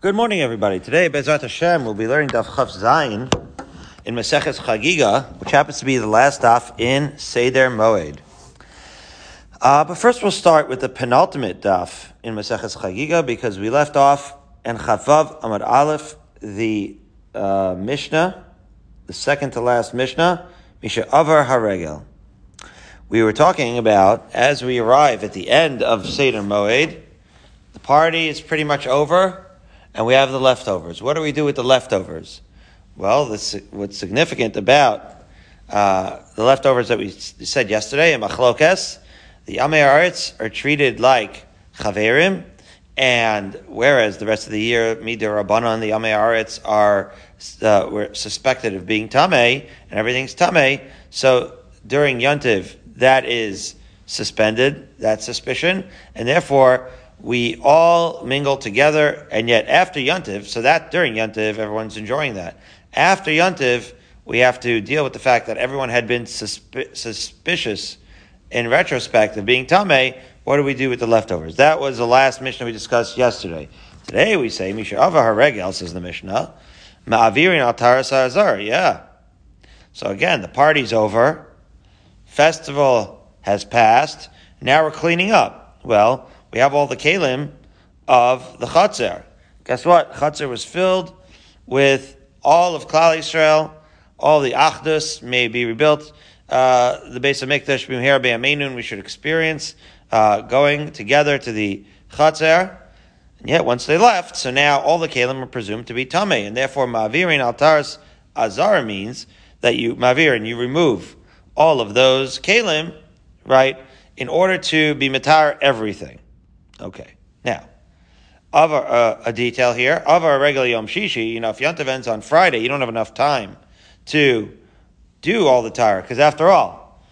Good morning, everybody. Today, Bezrat Hashem, we'll be learning Daf Chav Zayin in Maseches Chagiga, which happens to be the last daf in Seder Moed. Uh, but first, we'll start with the penultimate daf in Maseches Chagiga because we left off in Chavav Amad Aleph, the uh, Mishnah, the second to last Mishnah, Misha Avar Haregel. We were talking about as we arrive at the end of Seder Moed, the party is pretty much over and we have the leftovers. What do we do with the leftovers? Well, this, what's significant about uh, the leftovers that we said yesterday in Machlokes, the Amei Aretz are treated like Chaverim, and whereas the rest of the year, Midir Rabbanon, the Amei Aretz are uh, were suspected of being Tameh, and everything's Tameh, so during Yontiv, that is suspended, that suspicion, and therefore we all mingle together, and yet after Yontiv, so that during Yontiv, everyone's enjoying that. After Yontiv, we have to deal with the fact that everyone had been suspi- suspicious in retrospect of being Tameh. What do we do with the leftovers? That was the last Mishnah we discussed yesterday. Today we say, Misha Ava Haregel, says the Mishnah, Ma'avirin al Taras Yeah. So again, the party's over, festival has passed, now we're cleaning up. Well, we have all the kalim of the Chatzar. Guess what? Chatzar was filled with all of Klal Yisrael, all the Achdus may be rebuilt. Uh, the base of Mikdash, Bimher Be'amenun, we should experience uh, going together to the Chatzar. And yet, once they left, so now all the kalim are presumed to be Tameh, and therefore mavirin Altaris Azar means that you, Ma'avir, and you remove all of those kalim, right, in order to be Matar everything. Okay. Now, of a, uh, a detail here, of our regular Yom Shishi, you know, if Yontav ends on Friday, you don't have enough time to do all the Torah, because after all,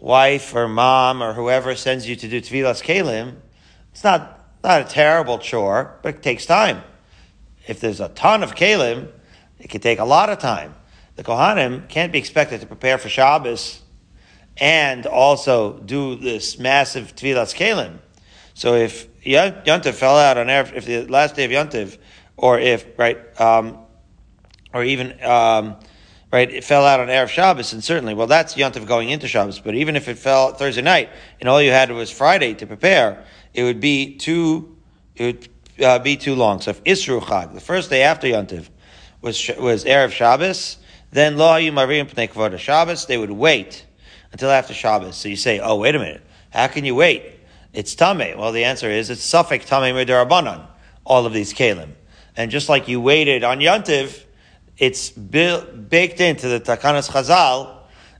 wife or mom or whoever sends you to do Tvilas Kalim, it's not, not a terrible chore, but it takes time. If there's a ton of Kalim, it could take a lot of time. The Kohanim can't be expected to prepare for Shabbos and also do this massive Tvilas Kalim. So if Yontif fell out on Erev, if the last day of Yontif, or if, right, um, or even, um, right, it fell out on Erev Shabbos, and certainly, well, that's Yontif going into Shabbos, but even if it fell Thursday night, and all you had was Friday to prepare, it would be too, it would uh, be too long. So if Isru Chag, the first day after Yontif, was, was Erev Shabbos, then Lo Hayu Marim Pnei Shabbos, they would wait until after Shabbos. So you say, oh, wait a minute, how can you wait? It's tame. Well, the answer is it's suffix tame midarabanan. All of these kalim, and just like you waited on Yantiv, it's baked into the Takanas Chazal,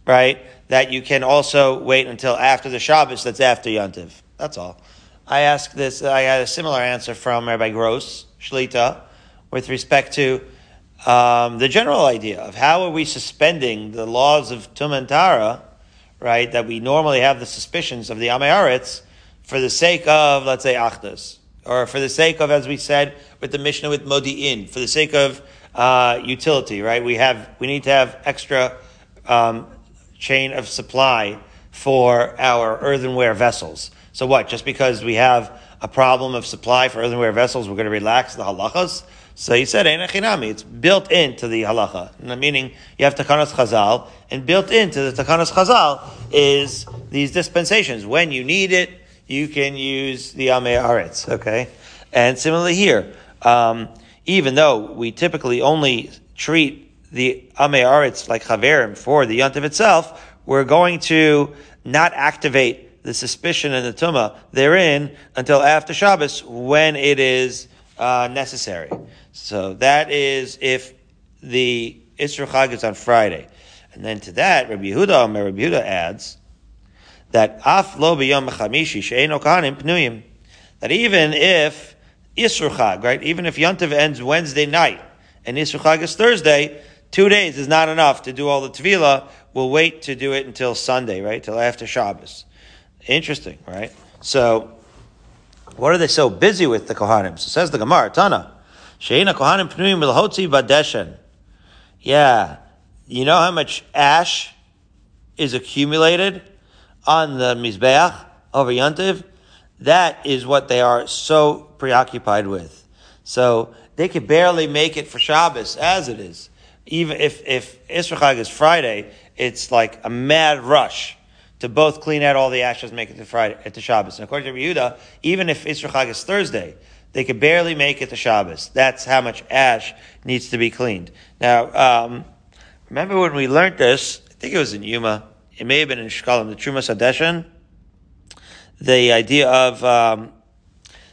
right? That you can also wait until after the Shabbos. That's after Yantiv. That's all. I asked this. I had a similar answer from Rabbi Gross Shlita with respect to um, the general idea of how are we suspending the laws of Tumantara, right? That we normally have the suspicions of the Amei Aretz for the sake of, let's say, Achdus, or for the sake of, as we said with the Mishnah with Modi'in, for the sake of uh, utility, right? We have, we need to have extra um, chain of supply for our earthenware vessels. So what? Just because we have a problem of supply for earthenware vessels, we're going to relax the halachas? So he said, It's built into the halacha. Meaning, you have takanas chazal, and built into the takanas chazal is these dispensations. When you need it, you can use the Amei Aretz, okay? And similarly here, um, even though we typically only treat the Amei Aretz like Chaverim for the Yontiv itself, we're going to not activate the suspicion and the Tumah therein until after Shabbos when it is uh, necessary. So that is if the Isru Chag is on Friday. And then to that, Rabbi Yehuda, Rabbi Yehuda adds, that af lo chamishi pnuyim. That even if Isru Chag, right, even if Yontiv ends Wednesday night and Isru Chag is Thursday, two days is not enough to do all the Tevila. We'll wait to do it until Sunday, right, till after Shabbos. Interesting, right? So, what are they so busy with the Kohanim? So says the Gemara, Tana, she'ena Kohanim pnuyim milhotzi badeshen. Yeah, you know how much ash is accumulated on the Mizbeach over Yantiv, that is what they are so preoccupied with. So they could barely make it for Shabbos as it is. Even if, if Isra is Friday, it's like a mad rush to both clean out all the ashes, make it to Friday, at the Shabbos. And according to Yehuda, even if Isra is Thursday, they could barely make it to Shabbos. That's how much ash needs to be cleaned. Now, um, remember when we learned this? I think it was in Yuma. It may have been in Shkalim, the Trumas Hadeshin. The idea of um,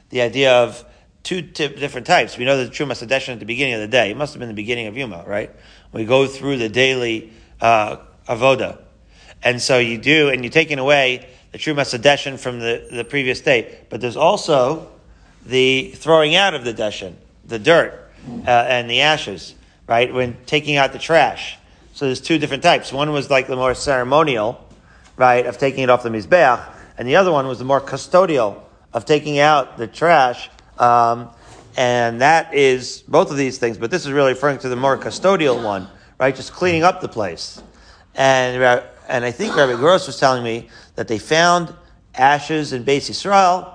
the idea of two t- different types. We know the Trumas Hadeshin at the beginning of the day. It must have been the beginning of Yuma, right? We go through the daily uh, avoda, and so you do, and you're taking away the Trumas Hadeshin from the, the previous day. But there's also the throwing out of the deshin, the dirt uh, and the ashes, right? When taking out the trash. So there's two different types. One was like the more ceremonial, right, of taking it off the mizbeach, and the other one was the more custodial of taking out the trash. Um, and that is both of these things, but this is really referring to the more custodial one, right? Just cleaning up the place. And and I think Rabbi Gross was telling me that they found ashes in Beis Yisrael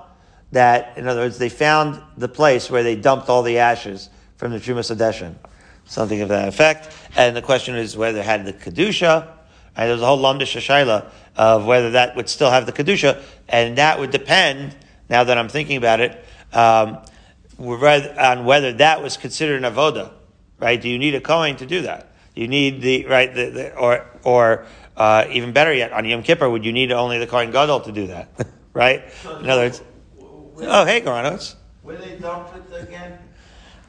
that, in other words, they found the place where they dumped all the ashes from the Trumas Hadeshin. Something of that effect. And the question is whether it had the Kedusha. Right? There's a whole Lamdish Shaila of whether that would still have the Kedusha. And that would depend, now that I'm thinking about it, um, on whether that was considered an avoda. Right? Do you need a Kohen to do that? Do you need the, right, the, the, or, or, uh, even better yet, on Yom Kippur, would you need only the Kohen Gadol to do that? right? In other words, oh, hey, Garanos. Where they dumped it again?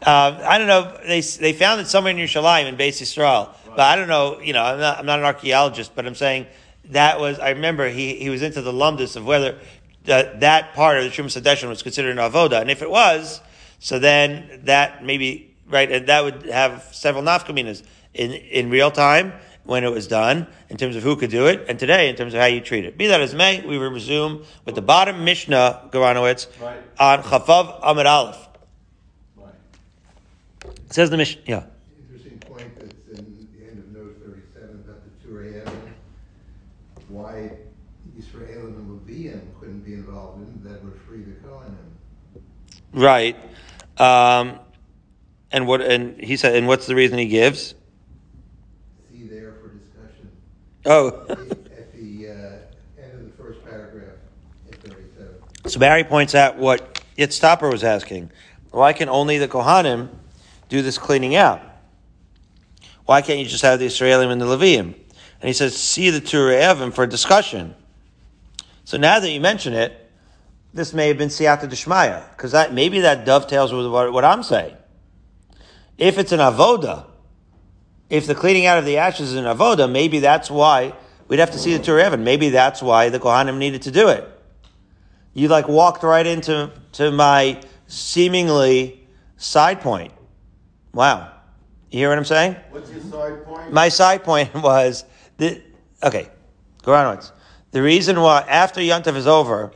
Uh, I don't know. They they found it somewhere in Yerushalayim in Beis Yisrael, right. but I don't know. You know, I'm not I'm not an archaeologist, but I'm saying that was. I remember he he was into the lumdus of whether that that part of the Trumas Hadeshin was considered an avoda, and if it was, so then that maybe right, and that would have several nafkaminas in in real time, when it was done, in terms of who could do it, and today in terms of how you treat it. Be that as may, we will resume with the bottom Mishnah, Garanowitz, right. on Chafav Amid Aleph. It says the Mishnah, yeah. Interesting point that's in the end of note thirty-seven about the Turei why Israel and Levian couldn't be involved in that would free the Kohanim. Right. Um, and what, and he said, and what's the reason he gives? See there for discussion. Oh. at the uh, end of the first paragraph in 37. So Barry points out what Yitztopper was asking. Why can only the Kohanim do this cleaning out? Why can't you just have the Israelim and the Levium? And he says, see the Turei Even for discussion. So now that you mention it, this may have been Siyata Deshmaya, because that maybe that dovetails with what, what I'm saying. If it's an avoda, if the cleaning out of the ashes is an avoda, maybe that's why we'd have to see the Turei Maybe that's why the Kohanim needed to do it. You like walked right into to my seemingly side point. Wow. You hear what I'm saying? What's your side point? My side point was the okay. Go on once. The reason why after Yontif is over,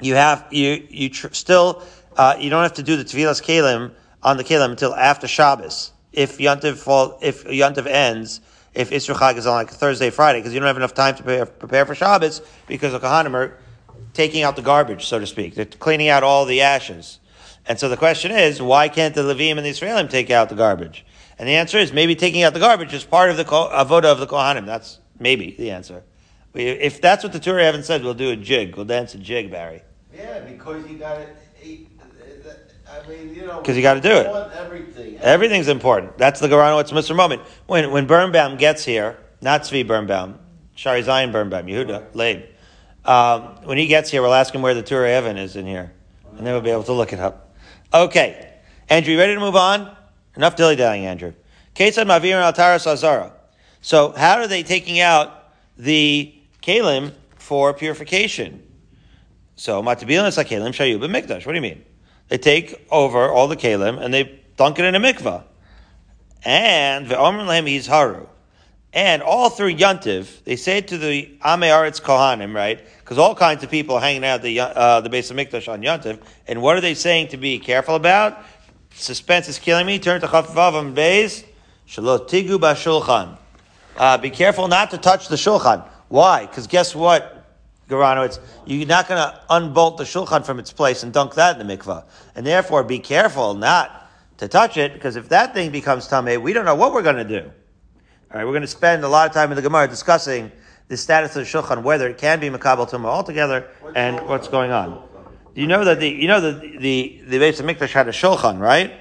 you have you you tr- still uh, you don't have to do the Tevilas Kalim on the Kalim until after Shabbos if Yontiv fall, if Yontiv ends, if Isru Chag is on like Thursday, Friday, because you don't have enough time to prepare, prepare for Shabbos because the Kohanim are taking out the garbage, so to speak. They're cleaning out all the ashes. And so the question is, why can't the Levim and the Israelim take out the garbage? And the answer is maybe taking out the garbage is part of the avoda of the Kohanim. That's maybe the answer. If that's what the Turei haven't said, we'll do a jig. We'll dance a jig, Barry. Yeah, because you got to I mean, you know, because you got to do it. Everything. Everything's important. That's the Garanowitz Mr. moment. When when Birnbaum gets here, not Zvi Birnbaum, Shari Zion Birnbaum, Yehuda, Leib. Um, when he gets here, we'll ask him where the Turei Even is in here, and then we'll be able to look it up. Okay, Andrew, you ready to move on? Enough dilly dallying, Andrew. Ketzad Mavir Altaras Azara. So, how are they taking out the kalim for purification? So, Matabilan is kalim shayu mikdash. What do you mean? They take over all the kalim and they dunk it in a mikvah. And ve'omer lehem yizharu. And all through Yontiv, they say to the Aretz Kohanim, right? Because all kinds of people are hanging out at the, uh, the base of Mikdash on Yontiv. And what are they saying to be careful about? Suspense is killing me. Turn to Chafvav and Beis. Shalot tigu ba'shulchan. Uh, be careful not to touch the shulchan. Why? Because guess what? Garano, it's, you're not going to unbolt the shulchan from its place and dunk that in the mikvah. And therefore, be careful not to touch it, because if that thing becomes tameh, we don't know what we're going to do. All right, we're going to spend a lot of time in the Gemara discussing the status of the shulchan, whether it can be makabel tumah altogether, and what's going on. You know that the you know that the the Beis Hamikdash had a shulchan, right?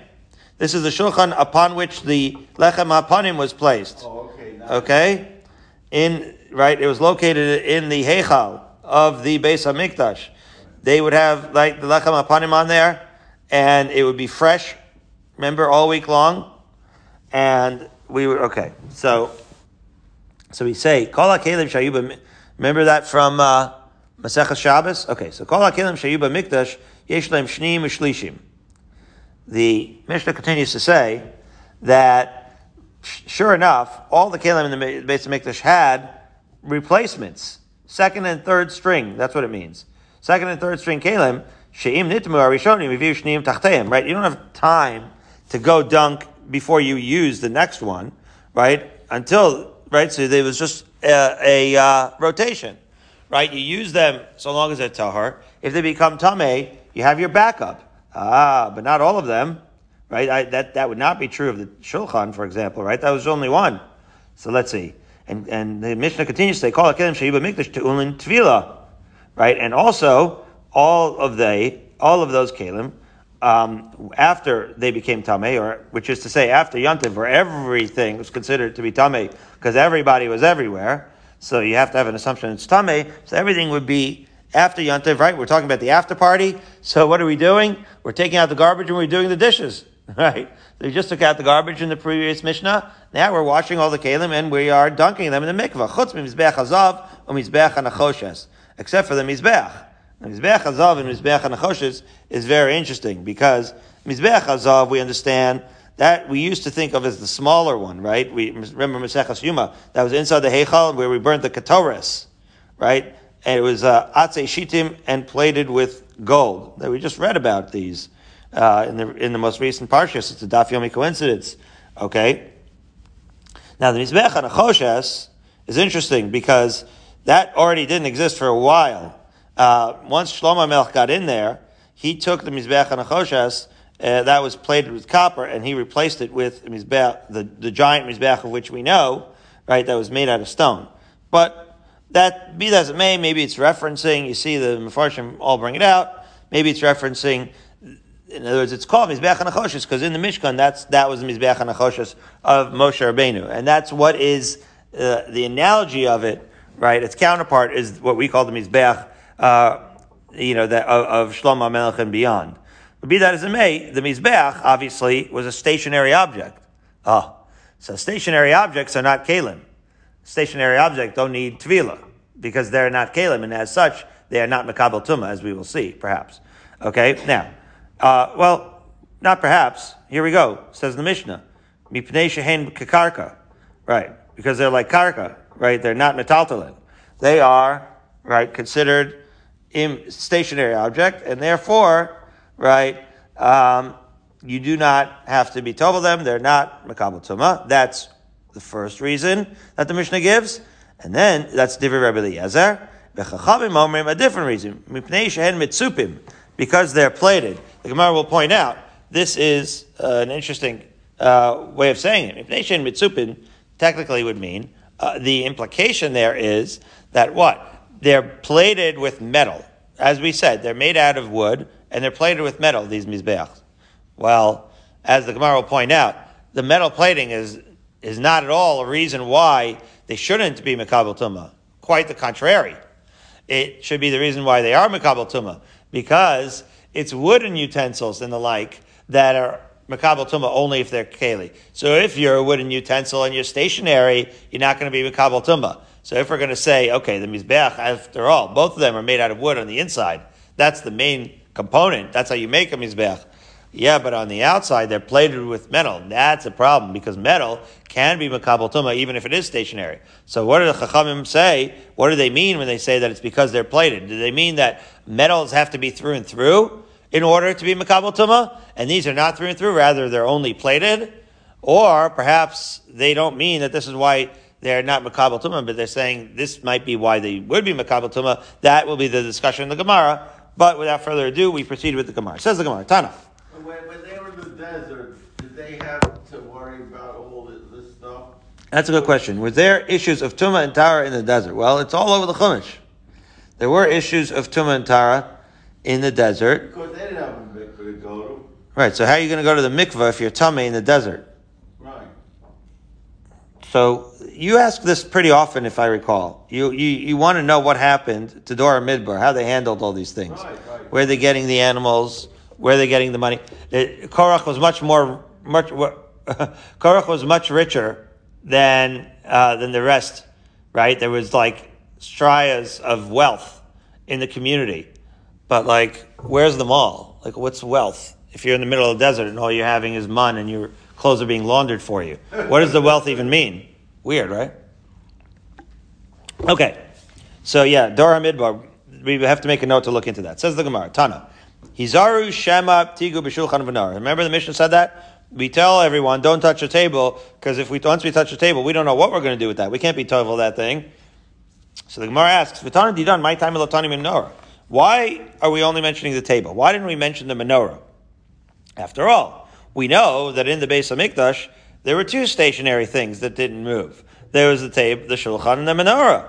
This is the shulchan upon which the lechem hapanim was placed. Oh, okay. Okay, in right, it was located in the heichal of the Beis Hamikdash. They would have like the lechem hapanim on there, and it would be fresh. Remember all week long, and we were okay. So, so we say kol hakelim shayuba. Remember that from uh, Masechah Shabbos. Okay, so kol hakelim shayuba mikdash yesh lehem shneim ushlishim. The Mishnah continues to say that sure enough, all the kelim in the Ma- Beis Hamikdash had replacements, second and third string. That's what it means. Second and third string kelim sheim nitmu arishonim reviu shneim tachteim. Right, you don't have time to go dunk before you use the next one, right? Until right, so there was just a, a uh, rotation, right? You use them so long as they're tahar. If they become tameh, you have your backup. Ah, but not all of them, right? I, that that would not be true of the shulchan, for example, right? That was only one. So let's see. And and the Mishnah continues say, "Call akelim sheiba mikdash te'ulin tvila," right? And also all of they, all of those kelim, um, after they became tamei, or which is to say, after Yantiv, where everything was considered to be tamei, because everybody was everywhere. So you have to have an assumption it's tamei. So everything would be after Yantiv, right? We're talking about the after party. So what are we doing? We're taking out the garbage and we're doing the dishes, right? So we just took out the garbage in the previous Mishnah. Now we're washing all the kelim and we are dunking them in the mikvah. Chutz mizbeach hazav anachoshes. Except for the mizbeach. Mizbeach hazav and mizbeach anachoshes is very interesting because mizbeach hazav we understand that we used to think of as the smaller one, right? We remember Maseches Yuma that was inside the heichal where we burnt the katoris, right? And it was uh, atze shitim and plated with gold. That we just read about these uh, in the in the most recent parshas. It's a daf yomi coincidence. Okay. Now the mizbech and achoshes is interesting because that already didn't exist for a while. Uh, once Shlomo Melch got in there, he took the mizbech and achoshes uh, that was plated with copper, and he replaced it with mizbech, the the giant mizbech of which we know, right? That was made out of stone, but that be that as it may, maybe it's referencing. You see the Mefarshim all bring it out. Maybe it's referencing. In other words, it's called Mizbeach Hanachoshes because in the Mishkan, that's that was the Mizbeach Hanachoshes of Moshe Rabbeinu, and that's what is uh, the analogy of it. Right, its counterpart is what we call the Mizbeach, uh, you know, that, of, of Shlomo Melech and beyond. But be that as it may, the Mizbeach obviously was a stationary object. Oh, so stationary objects are not kalim stationary objects don't need tvila because they're not kalim, and as such, they are not makabel tuma, as we will see, perhaps. Okay, now, uh, well, not perhaps. Here we go. Says the Mishnah, mipnei shehen kakarka, right? Because they're like karka, right? They're not metaltalin. They are right considered stationary object, and therefore, right? Um, you do not have to be told them. They're not makabel tuma. That's the first reason that the Mishnah gives, and then that's Divrei Rabbi Eliezer. V'chachamim omrim a different reason. Mipnei shehen mitzupim, because they're plated. The Gemara will point out this is uh, an interesting uh, way of saying it. Mipnei shehen mitzupim technically would mean uh, the implication there is that what they're plated with metal. As we said, they're made out of wood and they're plated with metal. These mizbeachs. Well, as the Gemara will point out, the metal plating is is not at all a reason why they shouldn't be Makabal Tumah. Quite the contrary. It should be the reason why they are Makabal Tumah, because it's wooden utensils and the like that are Makabal Tumah only if they're Keli. So if you're a wooden utensil and you're stationary, you're not going to be Makabal Tumah. So if we're going to say, okay, the Mizbech, after all, both of them are made out of wood on the inside. That's the main component. That's how you make a Mizbech. Yeah, but on the outside, they're plated with metal. That's a problem because metal can be makabel tuma even if it is stationary. So what do the chachamim say? What do they mean when they say that it's because they're plated? Do they mean that metals have to be through and through in order to be makabel tuma, and these are not through and through? Rather, they're only plated, or perhaps they don't mean that this is why they're not makabel tuma, but they're saying this might be why they would be makabel tuma. That will be the discussion in the Gemara. But without further ado, we proceed with the Gemara. Says the Gemara, Tana. When, when they were in the desert, did they have to worry about all this, stuff? That's a good question. Were there issues of tuma and tara in the desert? Well, it's all over the Chumash. There were issues of tuma and tara in the desert. Because they didn't have a mikveh to go to. Right. So how are you going to go to the mikvah if you're tummy in the desert? Right. So you ask this pretty often, if I recall. You you, you want to know what happened to Dor Hamidbar, how they handled all these things, Right, right. where they're getting the animals, where they're getting the money. It, Korach was much more much. Korach was much richer than uh, than the rest. Right? There was like strias of wealth in the community, but like, where's the mall? Like, what's wealth? If you're in the middle of the desert and all you're having is mun and your clothes are being laundered for you, what does the wealth even mean? Weird, right? Okay, so yeah, Dor Hamidbar. We have to make a note to look into that. Says the Gemara, Tana. Hizaru Shema Tigu B'Shulchan V'Nar. Remember the mission said that? We tell everyone, don't touch the table, because if we once we touch the table, we don't know what we're going to do with that. We can't be tovel that thing. So the Gemara asks, V'Tana Didan, my time Elatani Menorah. Why are we only mentioning the table? Why didn't we mention the menorah? After all, we know that in the base of Mikdash, there were two stationary things that didn't move. There was the table, the shulchan, and the menorah.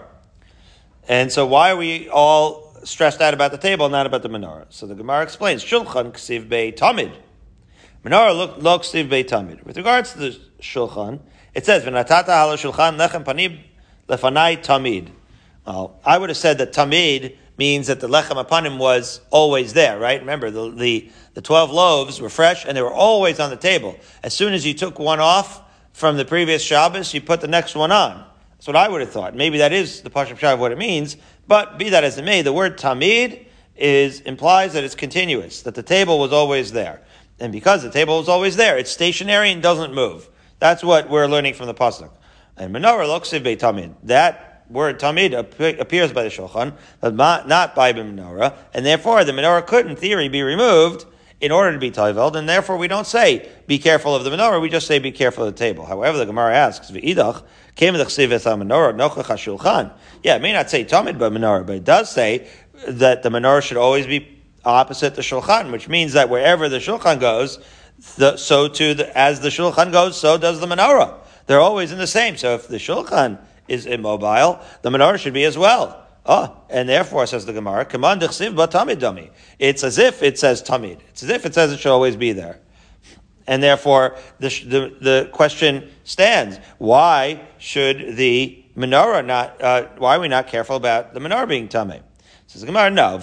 And so why are we all stressed out about the table, not about the menorah? So the Gemara explains, shulchan ksiv bei tamid. Menorah look, look ksiv bei tamid. With regards to the shulchan, it says, v'natata hala shulchan lechem panib lefanai tamid. Well, I would have said that tamid means that the lechem apanim was always there, right? Remember, the, the, the 12 loaves were fresh and they were always on the table. As soon as you took one off from the previous Shabbos, you put the next one on. That's what I would have thought. Maybe that is the Pashup Shah of what it means, but be that as it may, the word tamid is, implies that it's continuous, that the table was always there. And because the table was always there, it's stationary and doesn't move. That's what we're learning from the Pasuk. And menorah loksiv tamid. That word tamid ap- appears by the shulchan, but not by the menorah, and therefore the menorah could, in theory, be removed in order to be toiveld, and therefore we don't say be careful of the menorah. We just say be careful of the table. However, the Gemara asks, "V'idach came the menorah nochach shulchan." Yeah, it may not say tamid by menorah, but it does say that the menorah should always be opposite the shulchan, which means that wherever the shulchan goes, the, so too the, as the shulchan goes, so does the menorah. They're always in the same. So if the shulchan is immobile, the menorah should be as well. Oh, and therefore, says the Gemara, "Command dechsiv but tamid dami." It's as if it says tamid. It's as if it says it should always be there. And therefore, the, the, the question stands: Why should the menorah not? Uh, why are we not careful about the menorah being tamid? Says the Gemara, no.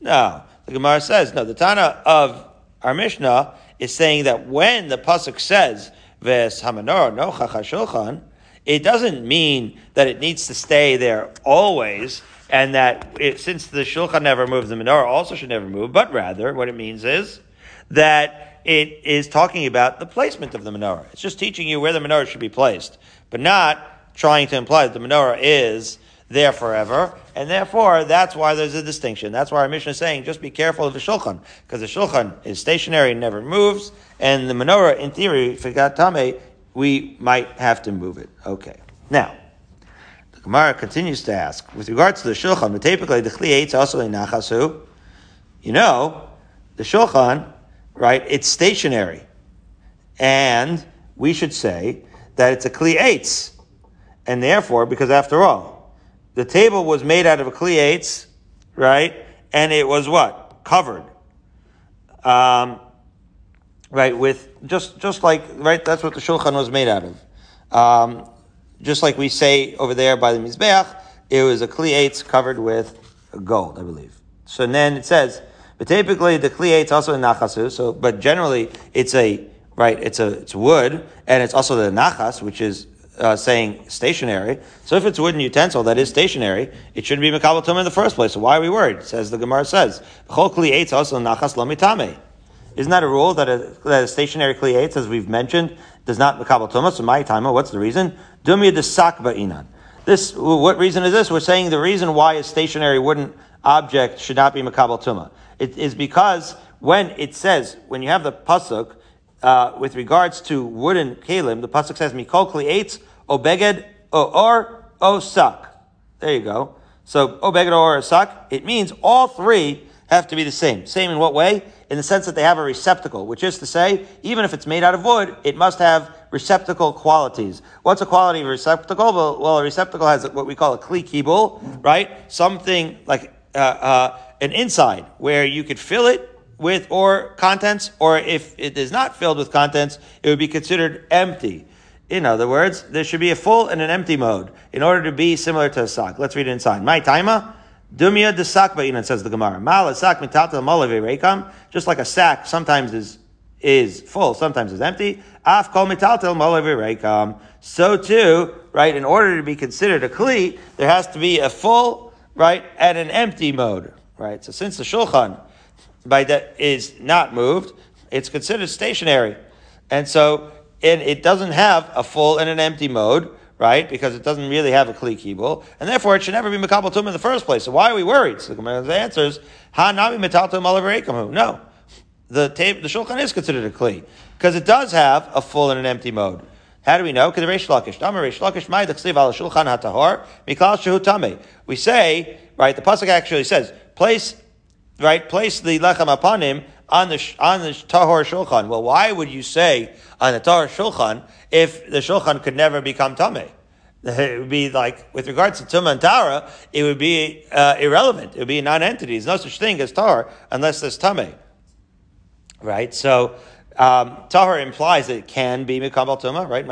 No, the Gemara says no. The Tana of our Mishnah is saying that when the pasuk says ves hamenorah no chachashulchan, it doesn't mean that it needs to stay there always, and that it, since the shulchan never moves, the menorah also should never move. But rather, what it means is that it is talking about the placement of the menorah. It's just teaching you where the menorah should be placed, but not trying to imply that the menorah is there forever, and therefore that's why there's a distinction. That's why our mission is saying just be careful of the shulchan, because the shulchan is stationary never moves, and the menorah, in theory, if it got tame, we might have to move it. Okay. Now, the Gemara continues to ask, with regards to the shulchan, but typically the chli also in nachasu, you know, the shulchan, right, it's stationary. And we should say that it's a kli. And therefore, because after all, the table was made out of eitz, right? And it was what? Covered. Um, right, with just, just like, right, that's what the shulchan was made out of. Um, just like we say over there by the Mizbeach, it was a eitz covered with gold, I believe. So then it says, but typically the eitz also in nachasu, so, but generally it's a, right, it's a, it's wood, and it's also the nachas, which is uh, saying stationary. So if it's a wooden utensil that is stationary, it shouldn't be makabel tumah in the first place. So why are we worried? Says the Gemara says. Isn't that a rule that a, that a stationary kli as we've mentioned, does not makabel tumah? So my timer, what's the reason? Dumya desak ba'inan. This, what reason is this? We're saying the reason why a stationary wooden object should not be makabel tumah. It is because when it says, when you have the pasuk, uh, with regards to wooden kalim, the pasuk says mikol kli eitz obeged or o suck. There you go. So obeged or suck. It means all three have to be the same. Same in what way? In the sense that they have a receptacle, which is to say, even if it's made out of wood, it must have receptacle qualities. What's a quality of a receptacle? Well, well a receptacle has what we call a kli kibul, right? Something like uh, uh, an inside where you could fill it with or contents, or if it is not filled with contents, it would be considered empty. In other words, there should be a full and an empty mode in order to be similar to a sock. Let's read it inside. My taima. Dumia de sak ba'inan, says the Gemara. Mal sak mitata rekam. Just like a sack sometimes is, is full, sometimes is empty. Af kol mitaltel rekam. So too, right, in order to be considered a kli, there has to be a full, right, and an empty mode, right? So since the shulchan, by that is not moved, it's considered stationary. And so, and it doesn't have a full and an empty mode, right? Because it doesn't really have a kli kibul, and therefore it should never be makabel tum in the first place. So why are we worried? So the answer is ha nami metaltum alav No, the tape, the shulchan is considered a kli because it does have a full and an empty mode. How do we know? Because Reish Lakish, Dama Reish Lakish, Shulchan HaTahor, Mikal Shehu Tame. We say, right, the Pasuk actually says, place, right, place the Lechem apanim on the, on the Tahor Shulchan. Well, why would you say on the Tahor Shulchan if the Shulchan could never become Tame? It would be like, with regards to Tumah and Tara, it would be uh, irrelevant. It would be a non-entity. There's no such thing as Tahor unless there's Tame. Right? So, um, tahar implies that it can be mikabel tuma, right?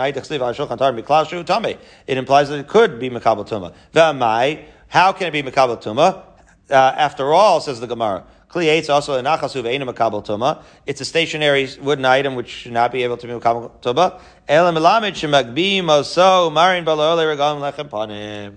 It implies that it could be mikabel tuma. How can it be mikabel tuma? Uh, after all, says the Gemara, Kli also a nachasu ve'ena makabel tuma. It's a stationary wooden item which should not be able to be makabel tuma. Elam shemagbi moso marin lechem panim.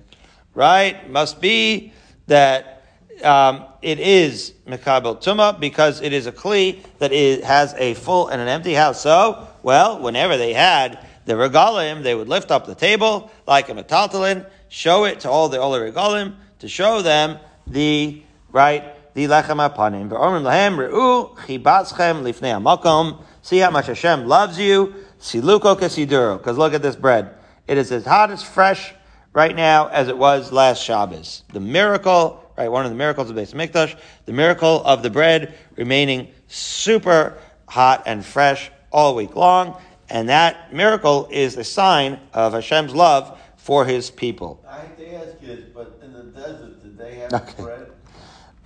Right? Must be that um, it is Mekabel Tuma because it is a Kli that it has a full and an empty house. So, well, whenever they had the regalim, they would lift up the table like a metaltalin, show it to all the other regalim to show them the, right, the lechem apanim. Ve'omrim lahem re'u chibatzchem lifnei amakom. See how much Hashem loves you. Siluko kesiduro. Because look at this bread. It is as hot as fresh right now as it was last Shabbos. The miracle right? One of the miracles of Beis Mikdash, the miracle of the bread remaining super hot and fresh all week long, and that miracle is a sign of Hashem's love for His people. I hate to ask you this, but in the desert, did they have okay. bread?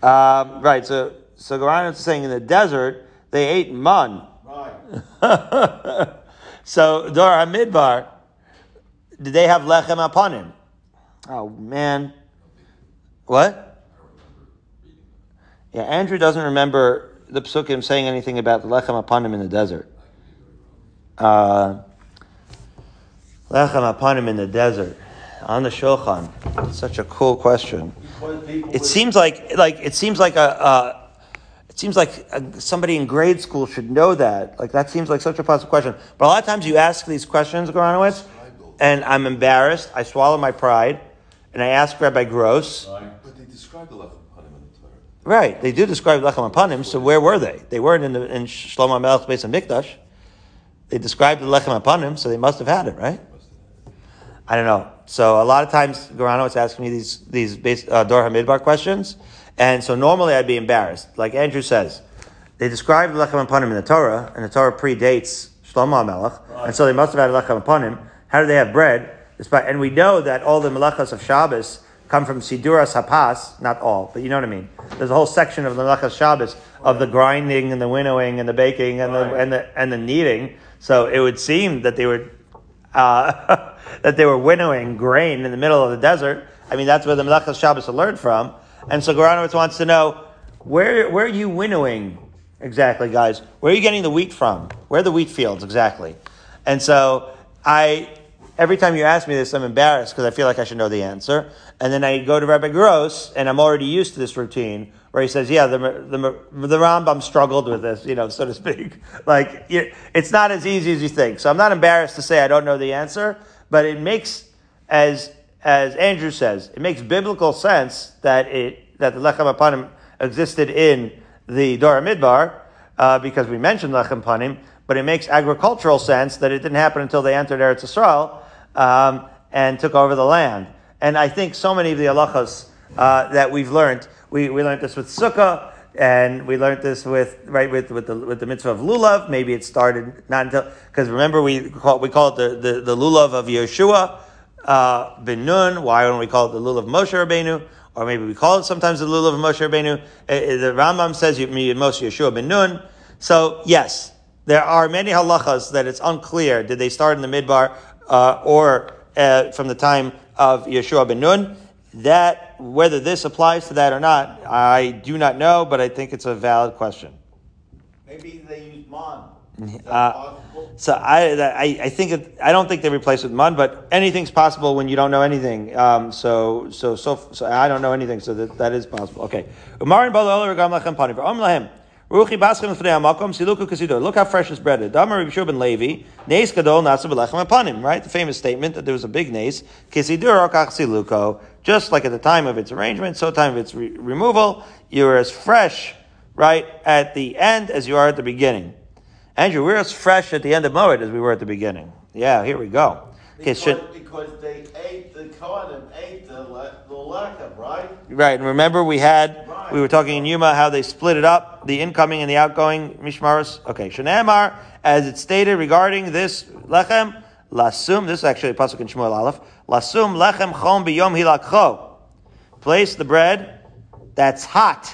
Um, right. So, so Goran is saying in the desert they ate mun. Right. so Dor Hamidbar, did they have lechem apanim? Oh man, what? Yeah, Andrew doesn't remember the psukim saying anything about the lechem apanim in the desert. Uh, lechem apanim in the desert on the shulchan. Such a cool question. It seems like like it seems like a. Uh, it seems like a, somebody in grade school should know that. Like that seems like such a possible question. But a lot of times you ask these questions, Goranowitz, and I'm embarrassed. I swallow my pride, and I ask Rabbi Gross. But they describe the lechem. Right, they do describe lechem apanim. So where were they? They weren't in, the, in Shlomo Melech's base of Mikdash. They described the lechem apanim, so they must have had it, right? I don't know. So a lot of times, Garano is asking me these these base, uh, Dor Hamidbar questions, and so normally I'd be embarrassed. Like Andrew says, they describe the lechem apanim in the Torah, and the Torah predates Shlomo Melech, right. and so they must have had lechem apanim. How do they have bread? Despite, and we know that all the melechas of Shabbos come from Siduras Hapas, not all, but you know what I mean. There's a whole section of the Melechas Shabbos of the grinding and the winnowing and the baking and the and the and the kneading. So it would seem that they were uh, that they were winnowing grain in the middle of the desert. I mean, that's where the Melechas Shabbos learned from. And so Goranowitz wants to know where where are you winnowing exactly, guys? Where are you getting the wheat from? Where are the wheat fields exactly? And so I every time you ask me this, I'm embarrassed because I feel like I should know the answer. And then I go to Rabbi Gross, and I'm already used to this routine where he says, "Yeah, the the, the Rambam struggled with this, you know, so to speak. Like it's not as easy as you think." So I'm not embarrassed to say I don't know the answer, but it makes, as as Andrew says, it makes biblical sense that it that the lechem apanim existed in the Dor Hamidbar uh, because we mentioned lechem panim, but it makes agricultural sense that it didn't happen until they entered Eretz Yisrael um, and took over the land. And I think so many of the halachas uh, that we've learned, we, we learned this with Sukkah, and we learned this with right with with the with the mitzvah of lulav. Maybe it started not until because remember we call we call it the the, the lulav of Yehoshua uh, ben Nun. Why don't we call it the lulav of Moshe Rabbeinu? Or maybe we call it sometimes the lulav of Moshe Rabbeinu. Uh, the Rambam says you mean Moshe Yehoshua ben Nun. So yes, there are many halachas that it's unclear did they start in the midbar uh, or uh, from the time of Yehoshua ben Nun. That whether this applies to that or not, I do not know, but I think it's a valid question. Maybe they use mon. Uh, so I, I, I think it, I don't think they replace with mun, but anything's possible when you don't know anything. Um, so, so, so, so I don't know anything, so that, that is possible. Okay. Umarin Look how fresh this bread is. Damar Rabbi ben Levi, Neis Gadol Nasa B'lechem Apanim, right? The famous statement that there was a big Neis, Kisidur Okach Siluko, just like at the time of its arrangement, so time of its re- removal, you are as fresh, right, at the end as you are at the beginning. Andrew, we're as fresh at the end of Moed as we were at the beginning. Yeah, here we go. Because, should, because they ate the Kohanim ate the, the lechem, right? Right, and remember we had right. we were talking in Yuma how they split it up, the incoming and the outgoing mishmaros. Okay, Shanamar, as it's stated regarding this lechem, lasum. This is actually a pasuk in Shmuel Aleph. Lasum lechem chom biyom hilakcho. Place the bread that's hot.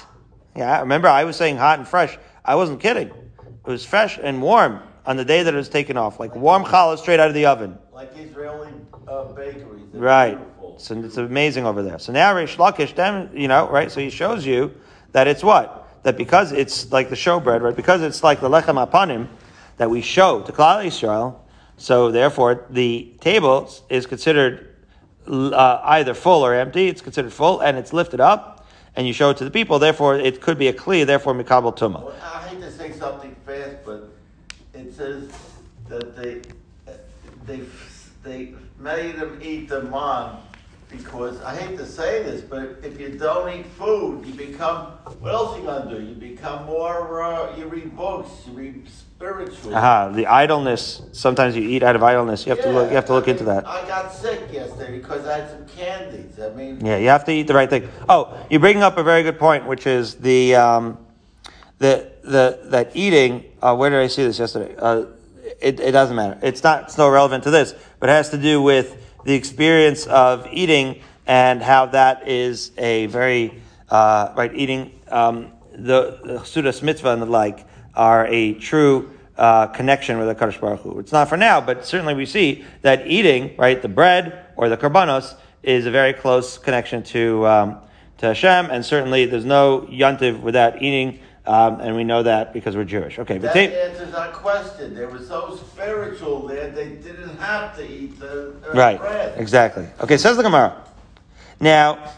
Yeah, remember I was saying hot and fresh. I wasn't kidding. It was fresh and warm on the day that it was taken off, like warm challah straight out of the oven. Like Israeli uh, bakeries. Right. So it's amazing over there. So now Reish Lakish, then, you know, right? So he shows you that it's what? That because it's like the showbread, right? Because it's like the lechem apanim that we show to Klal Yisrael, so therefore the table is considered uh, either full or empty. It's considered full and it's lifted up and you show it to the people. Therefore, it could be a kli, therefore mikabel tuma. Well, I hate to say something fast, but it says that they they they made them eat the man because I hate to say this, but if you don't eat food, you become what else are you gonna do? You become more. Uh, you read books. You read spiritual. Aha, the idleness. Sometimes you eat out of idleness. You have yeah, to look. You have to look I into that. I got sick yesterday because I had some candies. I mean. Yeah, you have to eat the right thing. Oh, you're bringing up a very good point, which is the um, the the that eating. Uh, where did I see this yesterday? Uh, it, it doesn't matter. It's not. It's no relevant to this, but it has to do with the experience of eating and how that is a very uh, right eating um, the, the mitzvah and the like are a true uh, connection with the Kadosh Baruch Hu. It's not for now, but certainly we see that eating right the bread or the karbanos is a very close connection to um, to Hashem, and certainly there's no yontiv without eating um, and we know that because we're Jewish. Okay, but that answers our question. They were so spiritual there, they didn't have to eat the right. bread. Exactly. Okay, says the Gemara. Now,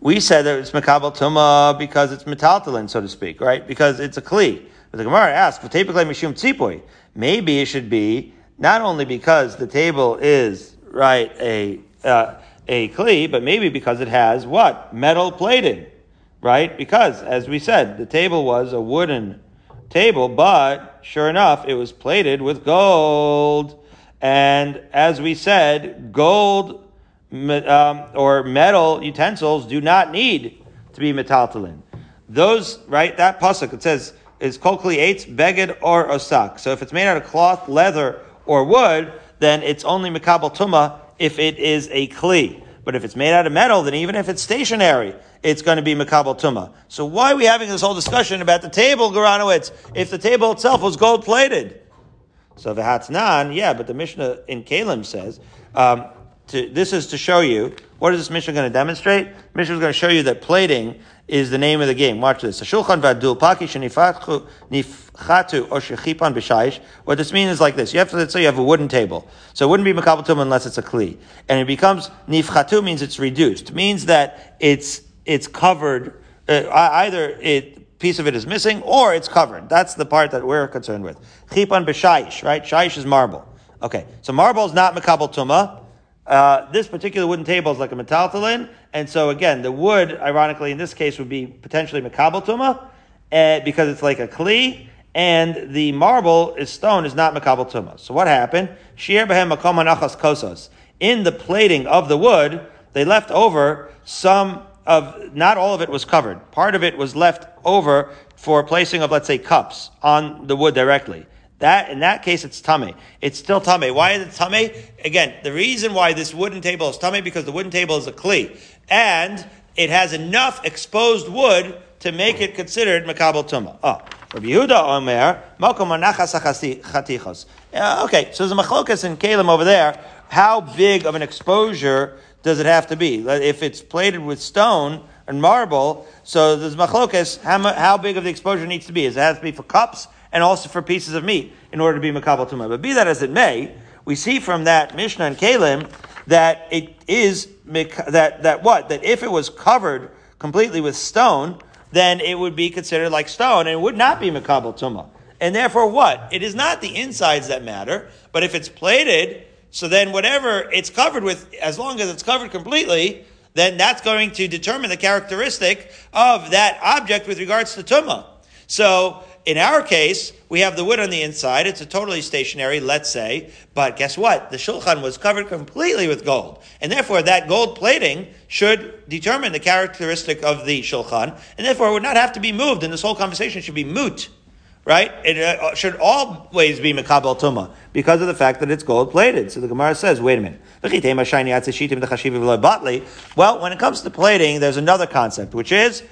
we said that it's Makabal Tuma because it's metaltalin, so to speak, right? Because it's a Kli. But the Gemara asks, Mishum Tzipoi. Maybe it should be not only because the table is, right, a, uh, a Kli, but maybe because it has what? Metal plating right? Because, as we said, the table was a wooden table, but sure enough, it was plated with gold. And as we said, gold um, or metal utensils do not need to be metaltalin. Those, right, that pasuk, it says, is kolkli eitz, beged, or osak. So if it's made out of cloth, leather, or wood, then it's only mikabel tuma if it is a kli. But if it's made out of metal, then even if it's stationary, it's going to be Makabal Tuma. So why are we having this whole discussion about the table, Garanowitz, if the table itself was gold plated? So the Hatznan, yeah, but the Mishnah in Kalim says, um, to, this is to show you, what is this Mishnah going to demonstrate? Mishnah is going to show you that plating is the name of the game. Watch this. What this means is like this. You have to, let's say you have a wooden table. So it wouldn't be makabel unless it's a kli. And it becomes, nifchatu means it's reduced. Means that it's, it's covered, uh, either it, piece of it is missing or it's covered. That's the part that we're concerned with. Chipan b'shayish, right? Shayish is marble. Okay. So marble is not makabel tumah. Uh, this particular wooden table is like a metaltalin, and so again, the wood, ironically, in this case, would be potentially makabel tuma, uh, because it's like a kli, and the marble is stone is not makabel tuma. So what happened? Shir behem makom kosas. In the plating of the wood, they left over some of, not all of it was covered. Part of it was left over for placing of, let's say, cups on the wood directly. That, in that case, it's tummy. It's still tummy. Why is it tummy? Again, the reason why this wooden table is tummy because the wooden table is a kli. And it has enough exposed wood to make it considered makabel tuma. Oh. Ah, Rabbi Yehuda Omer, Mokom Manachas Chatichos. Okay, so there's a machlokas in Kalim over there. How big of an exposure does it have to be? If it's plated with stone and marble, so there's machlokas, how, how big of the exposure needs to be? Does it have to be for cups and also for pieces of meat in order to be makabel tumah? But be that as it may, we see from that Mishnah and Kalim that it is, that, that what? That if it was covered completely with stone, then it would be considered like stone and it would not be makabel tumah. And therefore what? It is not the insides that matter, but if it's plated, so then whatever it's covered with, as long as it's covered completely, then that's going to determine the characteristic of that object with regards to tumah. So in our case, we have the wood on the inside. It's a totally stationary, let's say. But guess what? The shulchan was covered completely with gold. And therefore, that gold plating should determine the characteristic of the shulchan. And therefore, it would not have to be moved. And this whole conversation should be moot. Right? It uh, should always be Mekabel Tuma because of the fact that it's gold plated. So the Gemara says, wait a minute. Well, when it comes to plating, there's another concept, which is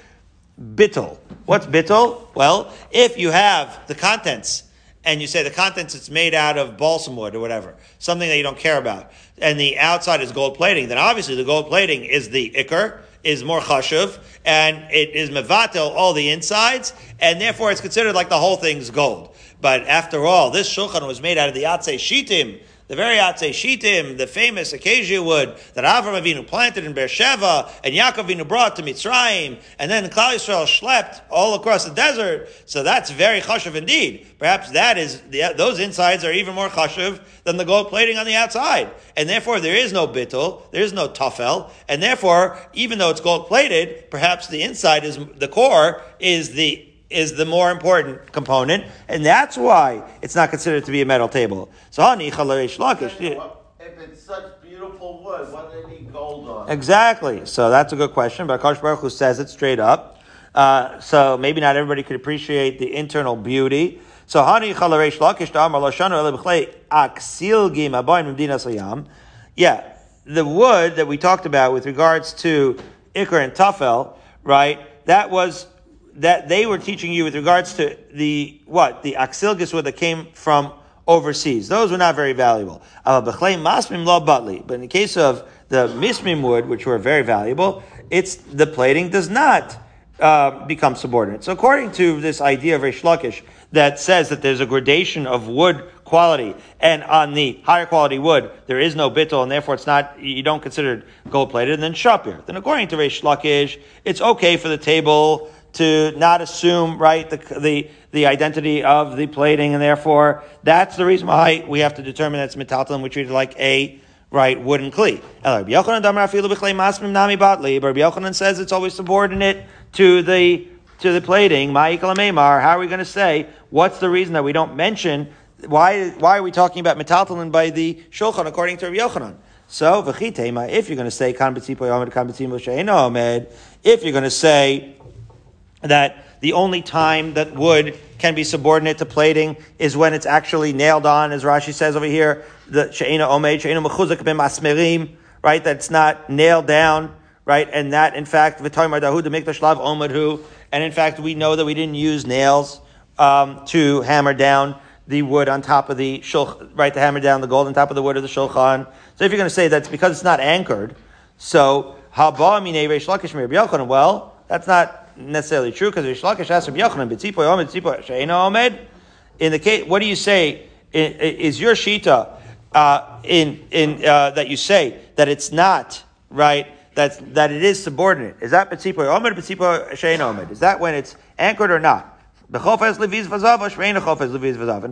bittel. What's bittel? Well, if you have the contents and you say the contents it's made out of balsam wood or whatever, something that you don't care about, and the outside is gold plating, then obviously the gold plating is the ikr, is more chashuv, and it is mevatel all the insides, and therefore it's considered like the whole thing's gold. But after all, this shulchan was made out of the atzei shitim, the very Atzei Shitim, the famous acacia wood that Avram Avinu planted in Beersheba and Yaakov Avinu brought to Mitzrayim, and then Klal Yisrael schlepped all across the desert. So that's very chashuv indeed. Perhaps that is the, those insides are even more chashuv than the gold plating on the outside, and therefore there is no bittul, there is no tafel, and therefore even though it's gold plated, perhaps the inside is the core is the is the more important component, and that's why it's not considered to be a metal table. So, if it's such beautiful wood, what do they need gold on? Exactly. So that's a good question. But Akash Baruch Hu says it straight up. Uh, so maybe not everybody could appreciate the internal beauty. So hani chalareish lakish da'amar lashanu elebchlei aksil gim abayim medina sayam. Yeah, the wood that we talked about with regards to ikr and tafel, right? That was that they were teaching you with regards to the what the axilgus that came from overseas. Those were not very valuable. But in the case of the mismim wood, which were very valuable, it's the plating does not uh, become subordinate. So according to this idea of Reish Lakish that says that there's a gradation of wood quality, and on the higher quality wood there is no bittel, and therefore it's not you don't consider it gold plated. And then shapir. Then according to Reish Lakish, it's okay for the table to not assume, right, the, the, the identity of the plating, and therefore that's the reason why we have to determine that it's metaltalin, we treat it like a, right, wooden kli. Rabbi Yochanan says it's always subordinate to the, to the plating. How are we going to say, what's the reason that we don't mention, why, why are we talking about metaltalin by the shulchan according to Rabbi Yochanan? So, if you're going to say, if you're going to say, that the only time that wood can be subordinate to plating is when it's actually nailed on, as Rashi says over here, the she'ena omed, she'ena mechuzak b'masmerim, right, that's not nailed down, right, and that, in fact, v'toymar dahu, the mikdash lav omadhu, and in fact, we know that we didn't use nails um, to hammer down the wood on top of the shulchan, right, to hammer down the gold on top of the wood of the shulchan. So if you're going to say that's because it's not anchored, so haba mine reish lakish well, that's not necessarily true because asked Rabbi Yochanan, "B'tzipo yomed, b'tzipo she'ena omed." In the case, what do you say? Is your shita uh, in in uh, that you say that it's not right? That that it is subordinate. Is that b'tzipo yomed, b'tzipo she'ena omed? Is that when it's anchored or not? And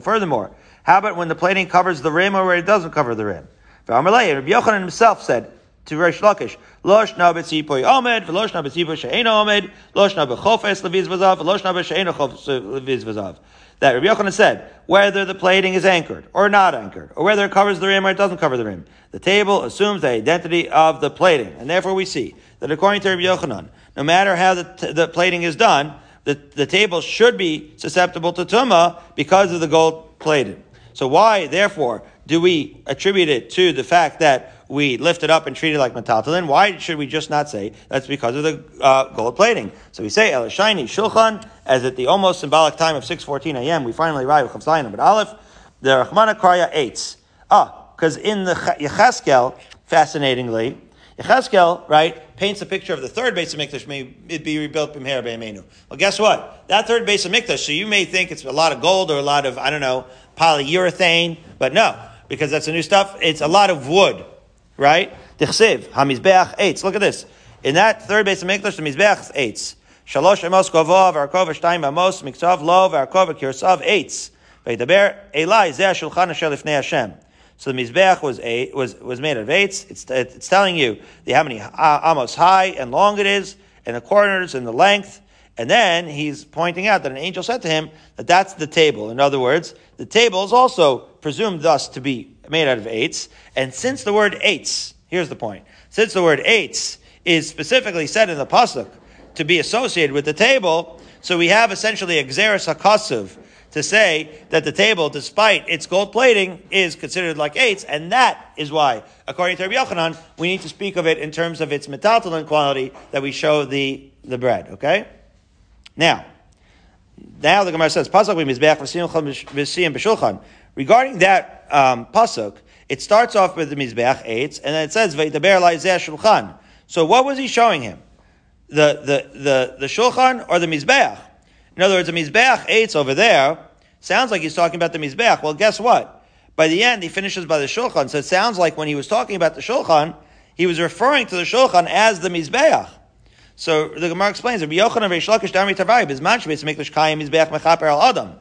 furthermore, how about when the plating covers the rim or where it doesn't cover the rim? Rabbi Yochanan himself said, to Lakish. Omed, omed, leviz chofes leviz that Rabbi Yochanan said, whether the plating is anchored or not anchored, or whether it covers the rim or it doesn't cover the rim. The table assumes the identity of the plating, and therefore we see that according to Rabbi Yochanan, no matter how the, t- the plating is done, the, the table should be susceptible to tuma because of the gold plated. So why, therefore, do we attribute it to the fact that we lift it up and treat it like metaltalin? Why should we just not say that's because of the uh, gold plating? So we say El Shaini Shulchan, as at the almost symbolic time of 6.14 a.m., we finally arrive at Chavzayin but Aleph, the Rahmana Karya 8. Ah, because in the Yecheskel, fascinatingly, Yecheskel, right, paints a picture of the third base of Mikdash, may it be rebuilt B'mher Be'emenu. Well, guess what? That third base of Mikdash, so you may think it's a lot of gold or a lot of, I don't know, polyurethane, but no, because that's a new stuff. It's a lot of wood, right? Tichsiv, Hamizbeach Eitz. Look at this. In that third base of Mikdash, the Mizbeach Eitz. Shalosh amos kovov, arkov shtayim amos, miksav lov, arkov kirsav Eitz. Veidaber Elai, zeh shulchan asher lifnei Hashem. So the Mizbeach was, eight, was, was made of eights. It's, it's telling you the, how many amos high and long it is, and the corners and the length. And then he's pointing out that an angel said to him that that's the table. In other words, the table is also presumed thus to be made out of eights. And since the word eights, here's the point. Since the word eights is specifically said in the pasuk to be associated with the table, so we have essentially a gezeiras hakasuv to say that the table, despite its gold plating, is considered like eights, and that is why, according to Rabbi Yochanan, we need to speak of it in terms of its metaltalin quality that we show the, the bread, okay? Now, now the Gemara says, Pasuk b'shulchan. Regarding that um, pasuk, it starts off with the mizbeach eight, and then it says v'itaber shulchan. So what was he showing him? The the the the shulchan or the mizbeach? In other words, the mizbeach eight over there sounds like he's talking about the mizbeach. Well, guess what? By the end, he finishes by the shulchan. So it sounds like when he was talking about the shulchan, he was referring to the shulchan as the mizbeach. So the Gemara explains, Rabbi Yochanan Reish Lakish Darmi Tavai Bizman Shbeis Mikdash Kayim Mizbeach Mechaper Al Adam.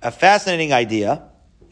A fascinating idea,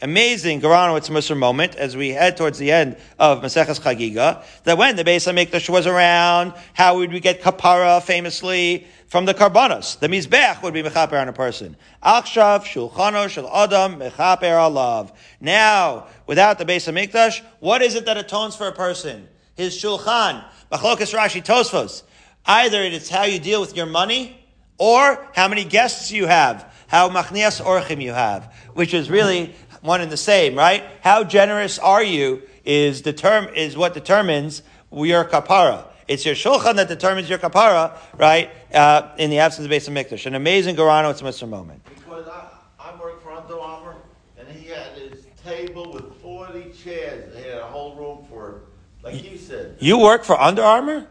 amazing Garanowitz Musar moment as we head towards the end of Maseches Chagiga. That when the Beis Hamikdash was around, how would we get kapara famously from the karbanos? The Mizbeach would be Mechaper on a person. Akshav Shulchano Shel Adam Mechaper Alav. Now, without the Beis Hamikdash, what is it that atones for a person? His Shulchan. Machlokas Rashi Tosfos. Either it's how you deal with your money, or how many guests you have, how machnias orchim you have, which is really one and the same, right? How generous are you is determ- is what determines your kapara. It's your shulchan that determines your kapara, right? Uh, in the absence of Beis mikdash, an amazing Garanowitz Musar moment. Because I, I worked for Under Armour, and he had his table with forty chairs. He had a whole room for, like you said. You work for Under Armour?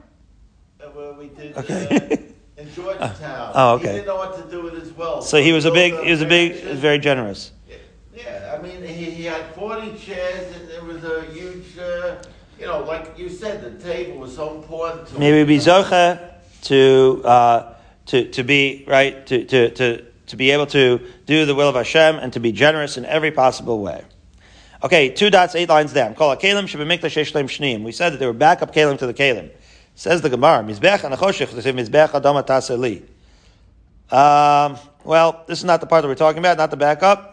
uh, where we did Okay. uh, in Georgetown. Oh, okay. He didn't know what to do with his wealth. So he was a big, he was a big, he was very generous. Yeah, I mean, he, he had forty chairs, and there was a huge, uh, you know, like you said, the table was so important to Maybe be zocha to uh, to to be right to, to to to be able to do the will of Hashem and to be generous in every possible way. Okay, two dots, eight lines down. Call a kalim shebemikdash sheshleim shneim. We said that they were backup kalim to the kalim. Says the Gemara, mizbech and achoshich. They say mizbech adama taseli. Um, well, this is not the part that we're talking about, not the backup.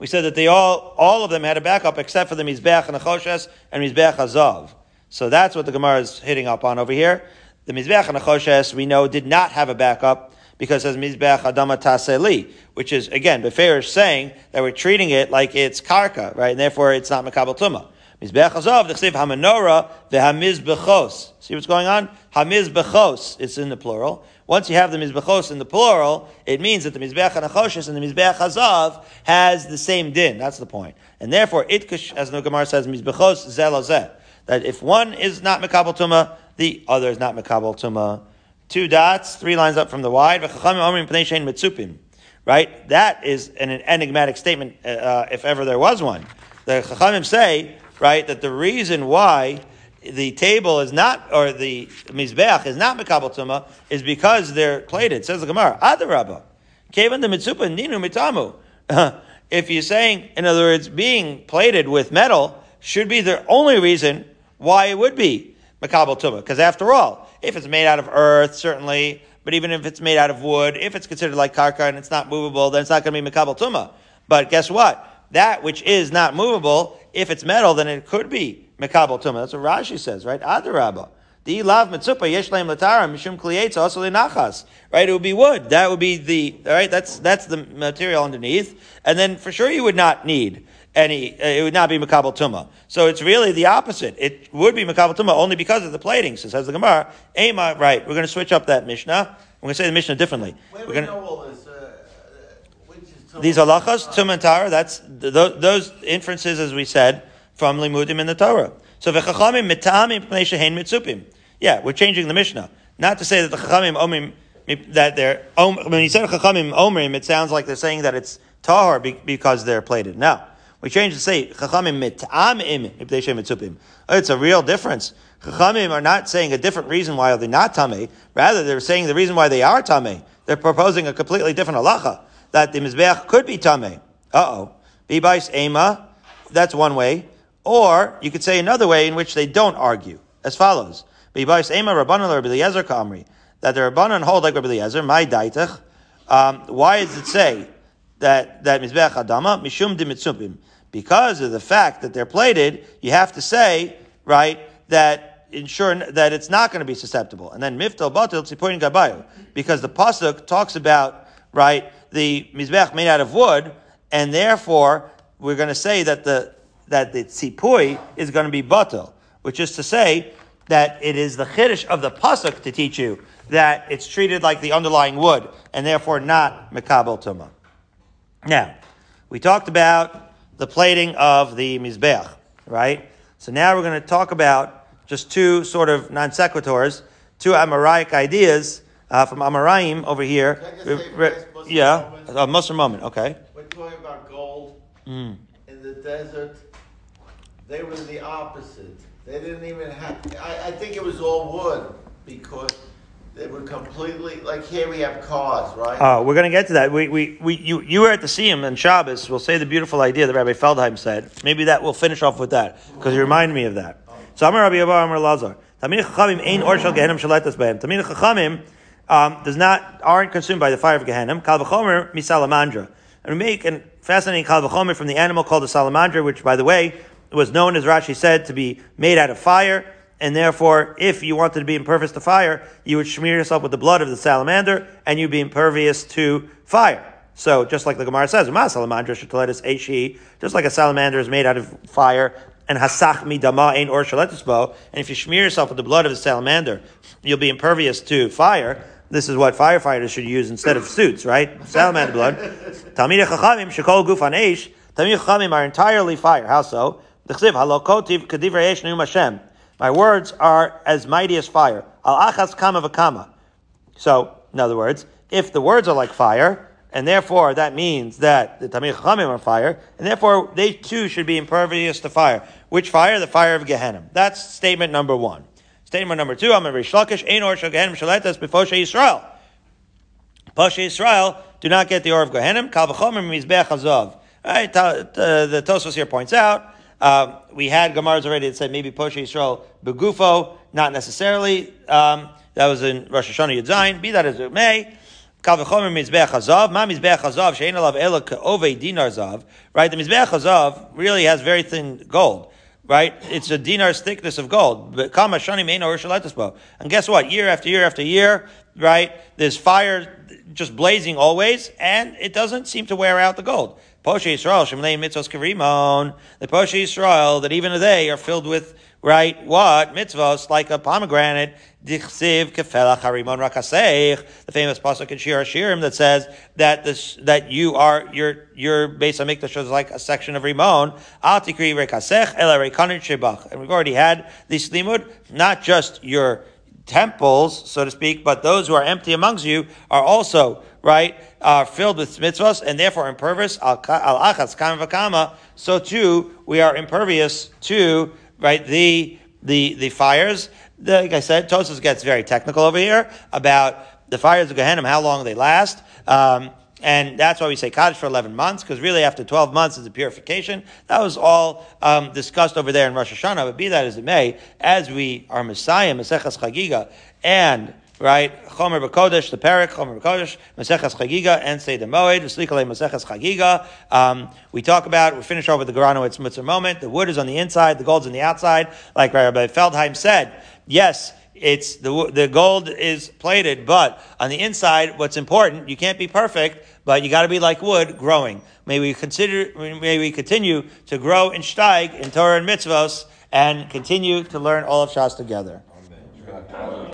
We said that they all, all of them had a backup except for the Mizbeach and the Choshes and Mizbeach Hazav. So that's what the Gemara is hitting up on over here. The Mizbeach and the Choshes, we know, did not have a backup because as Mizbeach Adama Taseli, which is, again, Beferish saying that we're treating it like it's Karka, right? And therefore it's not Makabal Tumah. Mizbeach Hazav, the Chsiv HaMenorah, the Hamizbechos. See what's going on? Hamizbechos, it's in the plural. Once you have the Mizbechos in the plural, it means that the Mizbeach HaNachoshes and the Mizbeach Hazav has the same din. That's the point. And therefore, Itkush, as the Gemara says, Mizbechos zelazeh. That if one is not Mekabal Tumah, the other is not Mekabal Tumah. Two dots, three lines up from the wide. Right? That is an enigmatic statement, uh, if ever there was one. The Chachamim say, right, that the reason why the table is not, or the mizbeach is not mekabel tuma, is because they're plated. Says the Gemara, Adarabba, kevan the mitzupa ninu mitamu. If you're saying, in other words, being plated with metal should be the only reason why it would be mekabel tuma. Because after all, if it's made out of earth, certainly but even if it's made out of wood, if it's considered like karka and it's not movable, then it's not going to be Makabal Tuma. But guess what? That which is not movable, if it's metal, then it could be Makabal Tuma. That's what Rashi says, right? Adarabah. The lav mitzupa yesh leim latara mishum kliyetza also nachas. Right, it would be wood. That would be the all right. That's that's the material underneath, and then for sure you would not need any. Uh, it would not be makabel tuma. So it's really the opposite. It would be makabel tuma only because of the plating. So says the Gemara. Ema, right? We're going to switch up that mishnah. We're going to say the mishnah differently. Where We're going this? Uh, Tumah? these halachas, tum and tara, that's th- those, those inferences, as we said, from limudim in the Torah. So v'chachamim mitamim pnei shehein mitzupim. Yeah, we're changing the Mishnah. Not to say that the chachamim omim that they're when you said chachamim omrim, it sounds like they're saying that it's tahor because they're plated. No, we change to say chachamim mitamim pnei shehein mitzupim. It's a real difference. Chachamim are not saying a different reason why they're not tamei. Rather, they're saying the reason why they are tamei. They're proposing a completely different halacha that the mizbeach could be tamei. Uh oh. Bibais ema. That's one way. Or you could say another way in which they don't argue, as follows. That the rabbanon hold like Rabbi Eliezer. My daitach. Um, why does it say that that mizbeach adama mishum dimitzupim? Because of the fact that they're plated, you have to say right that ensure that it's not going to be susceptible. And then miftal batil tziporin gabayu, because the pasuk talks about right the mizbech made out of wood, and therefore we're going to say that the that the tzipui is going to be batil, which is to say that it is the chiddush of the pasuk to teach you that it's treated like the underlying wood, and therefore not mekabel tuma. Now, we talked about the plating of the mizbech, right? So now we're going to talk about just two sort of non sequiturs, two Amoraic ideas uh, from Amoraim over here. Can I just say Re- re- Muslim yeah, moment? a Muslim moment. Okay. We're talking about gold Mm. in the desert. They were the opposite. They didn't even have. I, I think it was all wood because they were completely like here we have cars, right? Uh, we're going to get to that. We, we, we, you, you were at the Siyam on Shabbos. We'll say the beautiful idea that Rabbi Feldheim said. Maybe that we'll finish off with that because you remind me of that. So Amar Rabbi Abba Amar Lazar. Talmidei Chachamim ein or shel Gehenim shaletas behem. Talmidei Chachamim um, does not aren't consumed by the fire of Gehenim. Kal v'chomer misalamandra. And we make a fascinating kal v'chomer from the animal called the salamandra, which, by the way, was known, as Rashi said, to be made out of fire. And therefore, if you wanted to be impervious to fire, you would smear yourself with the blood of the salamander, and you'd be impervious to fire. So, just like the Gemara says, "Ma salamandra shetaletis eishi," just like a salamander is made out of fire, and hasach mi dama ein or shaletisbo, and if you smear yourself with the blood of the salamander, you'll be impervious to fire. This is what firefighters should use instead of suits, right? Salamander blood. Talmidei chachamim shekol gufan eish. Talmidei chachamim are entirely fire. How so? Halokotiv Hashem. My words are as mighty as fire. Al achas kama v'kama. So, in other words, if the words are like fire, and therefore that means that the Talmidei Chachamim are fire, and therefore they too should be impervious to fire. Which fire? The fire of Gehenna. That's statement number one. Statement number two, I'm a Reish Lakish, Ein Shaletas B'Foshe Yisrael. Poshe Yisrael do not get the Or of Gehenna. Kal V'chomer Mizbech Hazav. Right, the Tosfos here points out, um, we had Gemara's already that said maybe Poshe Yisrael Begufo, not necessarily. Um, that was in Rosh Hashanah Yudzayin. Be that as it may. Right, the mizbeach hazav really has very thin gold. Right, it's a dinar's thickness of gold. But. And guess what? Year after year after year, right? There's fire just blazing always, and it doesn't seem to wear out the gold. Poshe Yisrael shemlei mitzvos. The Poshe Yisrael that even they are filled with right what mitzvos like a pomegranate. Dichsiv kefelach harimon rakaseich. The famous pasuk in Shir Hashirim that says that this that you are your your base hamikdash is like a section of rimon. Al tikri ela rekanit shebach. And we've already had this limud, not just your temples, so to speak, but those who are empty amongst you are also, right, are filled with mitzvahs and therefore impervious, al achas kama v'kama, so too we are impervious to, right, the, the, the fires. The, like I said, Tosfos gets very technical over here about the fires of Gehenna, how long they last. Um, and that's why we say Kaddish for 11 months, because really after 12 months is the purification. That was all um, discussed over there in Rosh Hashanah, but be that as it may, as we are Messiah, Maseches Chagiga, and right? Chomer B'Kodesh, the Perek, Chomer B'Kodesh, Maseches Chagiga, and Seder Moed, V'slikale Maseches Chagiga. Um, we talk about, we finish off with the Garanowitz Mitzvah moment. The wood is on the inside, the gold's on the outside. Like Rabbi Feldheim said, yes, it's the, the gold is plated, but on the inside, what's important, you can't be perfect, but you got to be like wood growing. May we consider, may we continue to grow in Steig, in Torah and Mitzvos, and continue to learn all of Shas together. Amen.